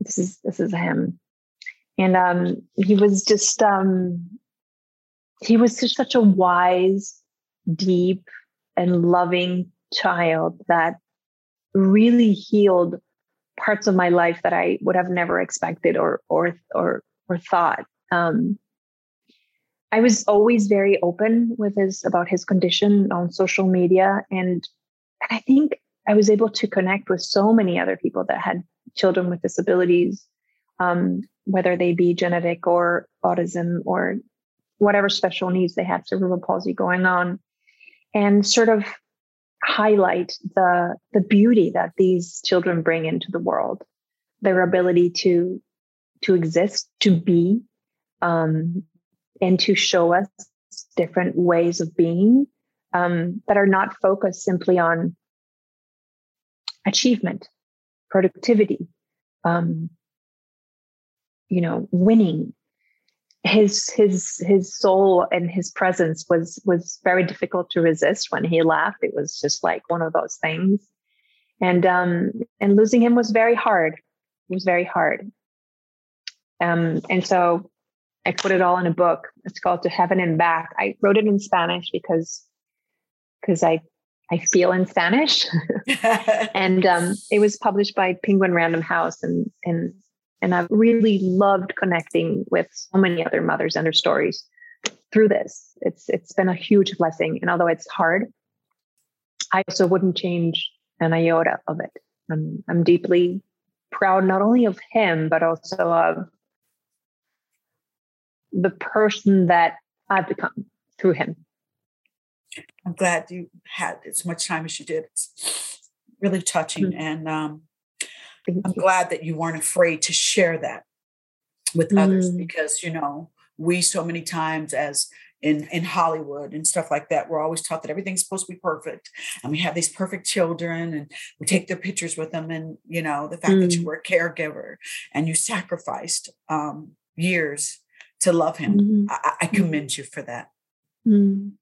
This is this is him. And um he was just um he was just such a wise, deep, and loving child that really healed parts of my life that I would have never expected or or or or thought. Um, I was always very open with his about his condition on social media, and I think I was able to connect with so many other people that had children with disabilities, um, whether they be genetic or autism or whatever special needs they had, cerebral palsy going on, and sort of highlight the the beauty that these children bring into the world, their ability to to exist, to be, um, and to show us different ways of being um, that are not focused simply on achievement, productivity, um, you know, winning. His his his soul and his presence was was very difficult to resist when he laughed. It was just like one of those things, and um, and losing him was very hard. It was very hard. Um, and so I put it all in a book. It's called To Heaven and Back. I wrote it in Spanish because because I I feel in Spanish. and um, it was published by Penguin Random House. And, and, and I've really loved connecting with so many other mothers and their stories through this. It's, it's been a huge blessing. And although it's hard, I also wouldn't change an iota of it. I'm, I'm deeply proud not only of him, but also of the person that I've become through him. I'm glad you had as much time as you did. It's really touching. Mm-hmm. And um, I'm glad that you weren't afraid to share that with mm-hmm. others because, you know, we so many times as in, in Hollywood and stuff like that, we're always taught that everything's supposed to be perfect. And we have these perfect children and we take their pictures with them. And, you know, the fact mm-hmm. that you mm. were a caregiver and you sacrificed um, years to love him, mm-hmm. I, I, commend you for that. Mm.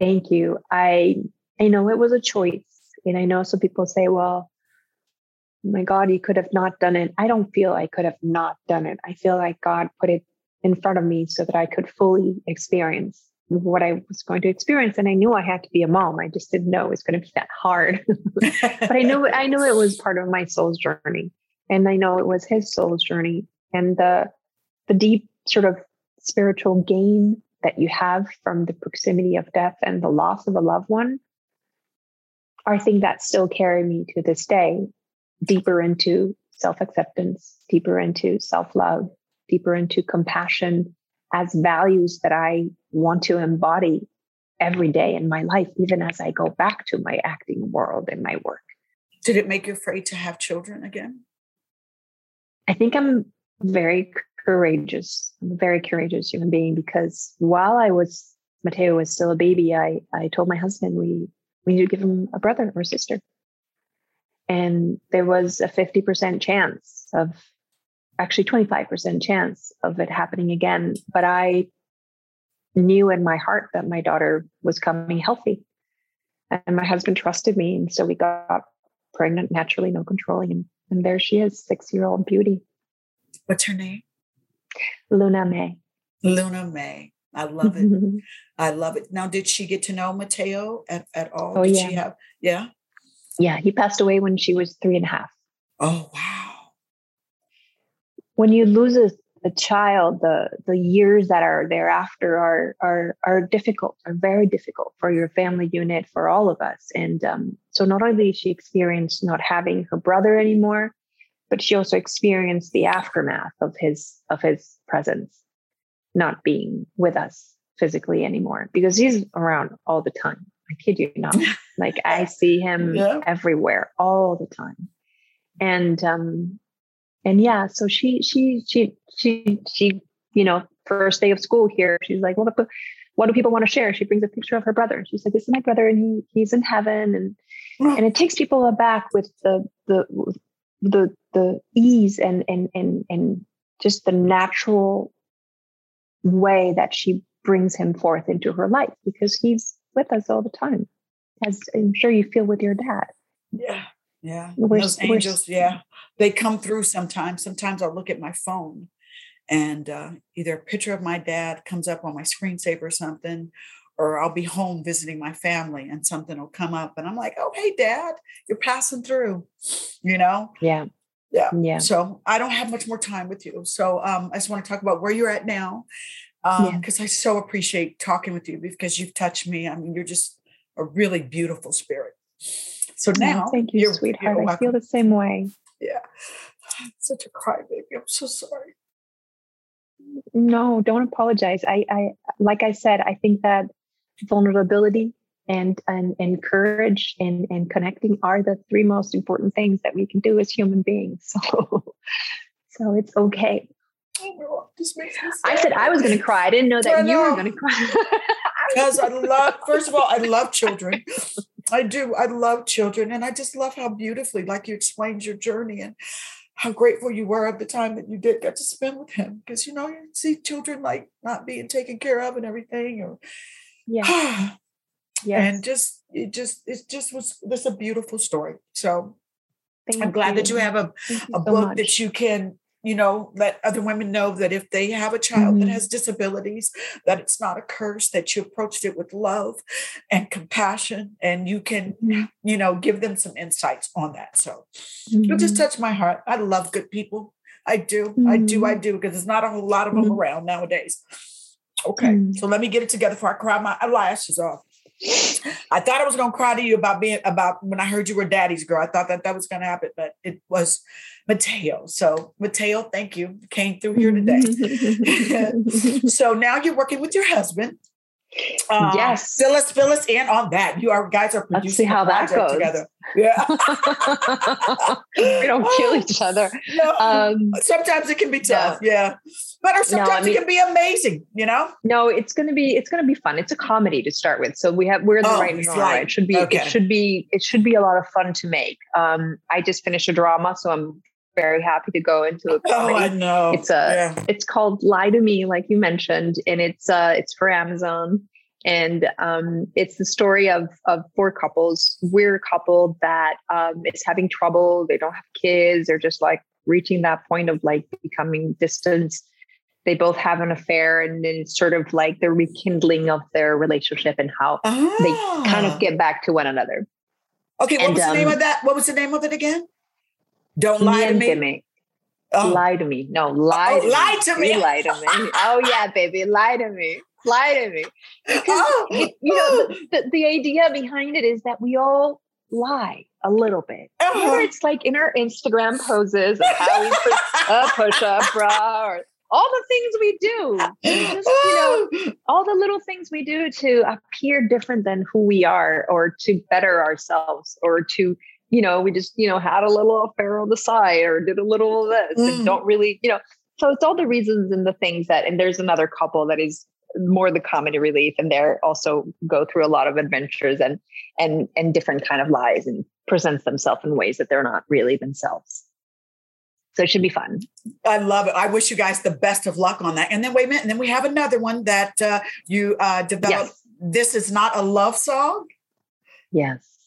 Thank you. I I know it was a choice. And I know some people say, well, my God, you could have not done it. I don't feel I could have not done it. I feel like God put it in front of me so that I could fully experience what I was going to experience. And I knew I had to be a mom. I just didn't know it was going to be that hard. but I know I knew it was part of my soul's journey. And I know it was his soul's journey. And the the deep sort of spiritual gain that you have from the proximity of death and the loss of a loved one are things that still carry me to this day deeper into self acceptance, deeper into self love, deeper into compassion as values that I want to embody every day in my life, even as I go back to my acting world and my work. Did it make you afraid to have children again? I think I'm very courageous. I'm a very courageous human being because while I was Mateo was still a baby, I I told my husband we we need to give him a brother or sister. And there was a 50% chance of actually 25% chance of it happening again. But I knew in my heart that my daughter was coming healthy. And my husband trusted me. And so we got pregnant naturally, no controlling. And, and there she is, six year old beauty. What's her name? Luna May. Luna May. I love it. I love it. Now, did she get to know Mateo at, at all? Oh, did yeah. she have yeah? Yeah, he passed away when she was three and a half. Oh wow. When you lose a, a child, the the years that are thereafter are are are difficult, are very difficult for your family unit, for all of us. And um, so not only did she experienced not having her brother anymore, but she also experienced the aftermath of his of his presence not being with us physically anymore because he's around all the time. I kid you not. like I see him Yeah. everywhere all the time. And um and yeah, so she she she she she you know, first day of school here, she's like, what, what do people want to share? She brings a picture of her brother. She's like, this is my brother and he he's in heaven and and it takes people aback with the the the the ease and and and and just the natural way that she brings him forth into her life because he's with us all the time as i'm sure you feel with your dad Yeah. Yeah. We're- Those angels, yeah. They come through sometimes. Sometimes I'll look at my phone and uh, either a picture of my dad comes up on my screensaver or something, or I'll be home visiting my family and something will come up and I'm like, oh, hey, dad, you're passing through, you know? yeah Yeah. yeah So I don't have much more time with you. So um, I just want to talk about where you're at now because Yeah. Um, I so appreciate talking with you because you've touched me. I mean, you're just a really beautiful spirit. So now, Oh, thank you you're- sweetheart i feel the same way Yeah. Such a crybaby. I'm so sorry. no don't apologize i i like i said i think that vulnerability and and, and courage and and connecting are the three most important things that we can do as human beings so so it's okay Oh, no, this makes me i said i was going to cry i didn't know I that you were going to cry because I love, first of all, I love children. I do. I love children. And I just love how beautifully, like you explained your journey and how grateful you were at the time that you did get to spend with him. Because, you know, you see children like not being taken care of and everything. Or, yeah yes. and just, it just, it just was this a beautiful story. So I'm Thank glad that you have a, Thank a so book much. that you can you know let other women know that if they have a child that Mhm. has disabilities that it's not a curse that you approached it with love and compassion and you can Mhm. you know give them some insights on that so it just Mhm. touched my heart i love good people i do i do i do because there's not a whole lot of them Mhm. around nowadays okay so let me get it together before i cry my eyelashes off I thought I was going to cry to you about being about when I heard you were daddy's girl. I thought that that was going to happen, but it was Mateo. So Mateo, thank you. Came through here today. so now you're working with your husband. Um, Yes. Fill us, fill us in on that. You are guys are producing. Let's see how that goes. together. Yeah. we don't kill each other. No. Um, sometimes it can be tough. Yeah. But or sometimes mean- it can be amazing, you know? no, it's gonna be it's gonna be fun. It's a comedy to start with, so we have we're in the Oh, right genre. light. It should be Okay. it should be it should be a lot of fun to make. Um, I just finished a drama, so I'm very happy to go into a Oh, I know. It's a- yeah. it's called Lie to Me, like you mentioned, and it's uh it's for Amazon. And um, it's the story of of four couples. We're a couple that um, is having trouble. They don't have kids. They're just like reaching that point of like becoming distant. They both have an affair, and then it's sort of like the rekindling of their relationship and how they kind Ah. of get back to one another. Okay, what and, was the name um, of that? What was the name of it again? Don't lie to me. Oh. Lie to me. No, lie Oh, to lie me. to me. You lie to me. Oh yeah, baby, lie to me. Lie to me. Because Oh, it, you know the, the, the idea behind it is that we all lie a little bit. Uh-huh. Whether it's like in our Instagram poses, how we put a push-up bra, or all the things we do. Just, you know, all the little things we do to appear different than who we are or to better ourselves or to you know we just you know had a little affair on the side or did a little of this Mm. and don't really you know so it's all the reasons and the things that and there's another couple that is more the comedy relief, and they're also go through a lot of adventures and and and different kind of lies and presents themselves in ways that they're not really themselves. So it should be fun. I love it. I wish you guys the best of luck on that. And then wait a minute, and then we have another one that uh, you uh, developed. Yes. This is not a love song. Yes.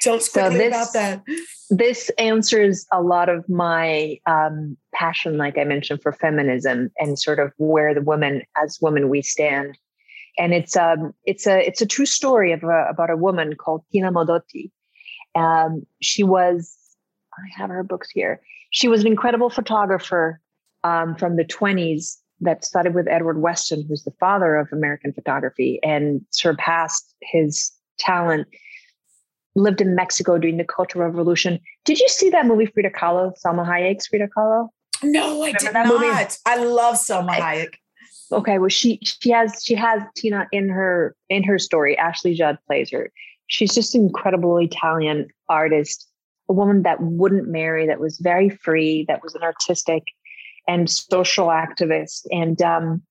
Tell us so this, about that. This answers a lot of my um, passion, like I mentioned, for feminism and sort of where the woman, as women, we stand. And it's um, it's a it's a true story of a, about a woman called Tina Modotti. Um, she was, I have her books here. She was an incredible photographer um, from the 20s that started with Edward Weston, who's the father of American photography, and surpassed his talent lived in Mexico during the Cultural Revolution. Did you see that movie Frida Kahlo, Salma Hayek's Frida Kahlo? No, I Remember did not. Movie? I love Salma Hayek. Okay, well she she has she has Tina in her in her story. Ashley Judd plays her. She's just an incredible Italian artist, a woman that wouldn't marry, that was very free, that was an artistic and social activist, and um,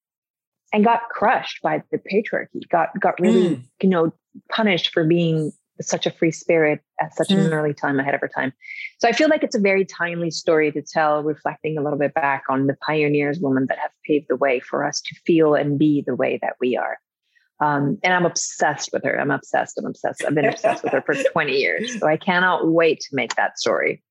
and got crushed by the patriarchy. Got got really mm. you know punished for being such a free spirit at such mm. an early time ahead of her time. So I feel like it's a very timely story to tell, reflecting a little bit back on the pioneers, women that have paved the way for us to feel and be the way that we are. Um, and I'm obsessed with her. I'm obsessed. I'm obsessed. I've been obsessed with her for 20 years. So I cannot wait to make that story.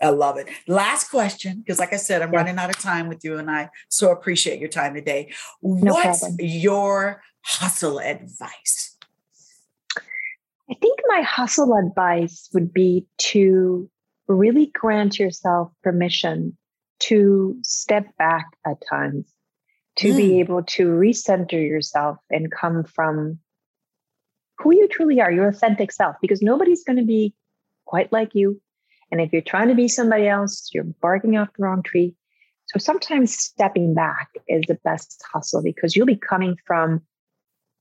I love it. Last question, because like I said, I'm yeah. running out of time with you, and I so appreciate your time today. No What's problem. your hustle advice? I think my hustle advice would be to really grant yourself permission to step back at times, to mm. be able to recenter yourself and come from who you truly are, your authentic self, because nobody's going to be quite like you. And if you're trying to be somebody else, you're barking off the wrong tree. So sometimes stepping back is the best hustle because you'll be coming from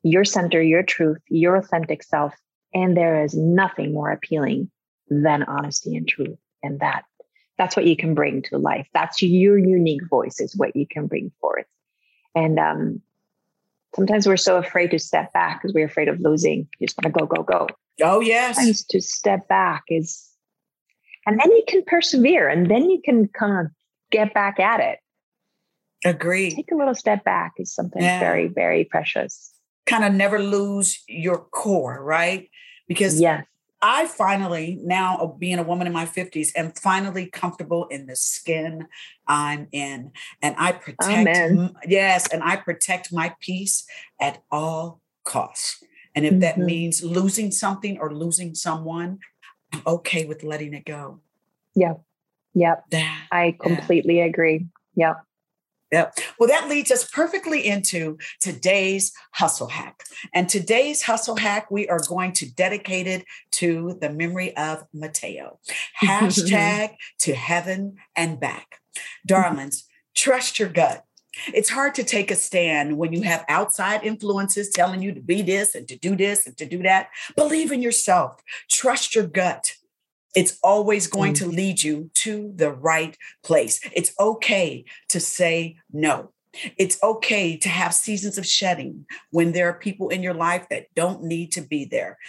your center, your truth, your authentic self, and there is nothing more appealing than honesty and truth. And that that's what you can bring to life. That's your unique voice is what you can bring forth. And um, sometimes we're so afraid to step back because we're afraid of losing. You just want to go, go, go. Oh, yes. Sometimes to step back is, and then you can persevere and then you can kind of get back at it. Agree. Take a little step back is something yeah. very, very precious. Kind of never lose your core, right? Because yes. I finally, now being a woman in my 50s, am finally comfortable in the skin I'm in. And I protect, Amen. yes, and I protect my peace at all costs. And if mm-hmm. that means losing something or losing someone, I'm okay with letting it go. Yeah. Yep. That, I completely yeah. agree. Yep. Yep. Well, that leads us perfectly into today's hustle hack. And today's hustle hack, we are going to dedicate it to the memory of Mateo. Hashtag to heaven and back. Darlings, trust your gut. It's hard to take a stand when you have outside influences telling you to be this and to do this and to do that. Believe in yourself. Trust your gut. It's always going mm. to lead you to the right place. It's okay to say no. It's okay to have seasons of shedding when there are people in your life that don't need to be there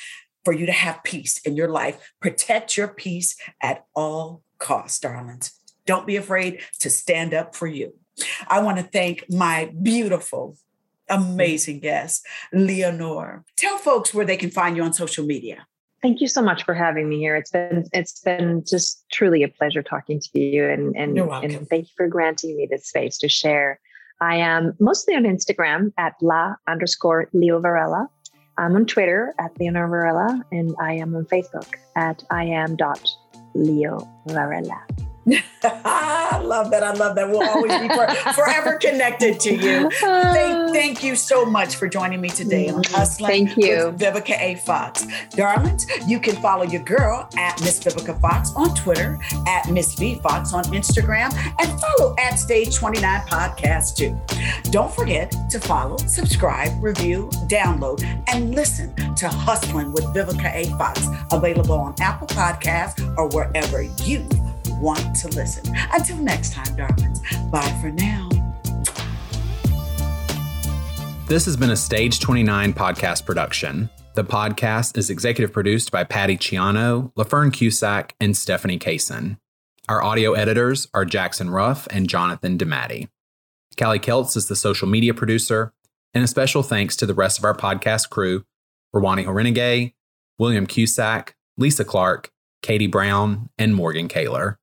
for you to have peace in your life. Protect your peace at all costs, darlings. Don't be afraid to stand up for you. I want to thank my beautiful, amazing guest, Leonor. Tell folks where they can find you on social media. Thank you so much for having me here. It's been it's been just truly a pleasure talking to you and and, and thank you for granting me this space to share. I am mostly on Instagram at la underscore Leo Varela. I'm on Twitter at Leonor Varela and I am on Facebook at I am dot Leo Varela. I love that. I love that. We'll always be for, forever connected to you. Thank, thank you so much for joining me today on mm, Hustling thank you. with Vivica A. Fox. Darlings, you can follow your girl at Miss Vivica Fox on Twitter, at Miss V Fox on Instagram, and follow at Stage 29 Podcast too. Don't forget to follow, subscribe, review, download, and listen to Hustling with Vivica A. Fox, available on Apple Podcasts or wherever you want to listen. Until next time, darlings, bye for now. This has been a Stage 29 podcast production. The podcast is executive produced by Patty Ciano, LaFern Cusack, and Stephanie Kaysen. Our audio editors are Jackson Ruff and Jonathan DeMatti. Callie Keltz is the social media producer, and a special thanks to the rest of our podcast crew, Rawani Horenegay, William Cusack, Lisa Clark, Katie Brown, and Morgan Kaler.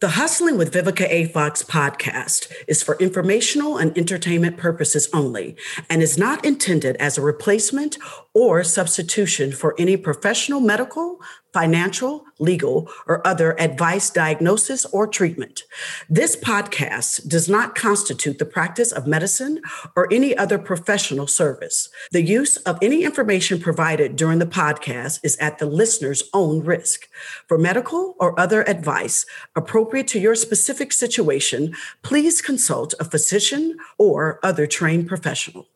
The Hustling with Vivica A. Fox podcast is for informational and entertainment purposes only and is not intended as a replacement or substitution for any professional medical, financial, legal, or other advice, diagnosis, or treatment. This podcast does not constitute the practice of medicine or any other professional service. The use of any information provided during the podcast is at the listener's own risk. For medical or other advice appropriate to your specific situation, please consult a physician or other trained professional.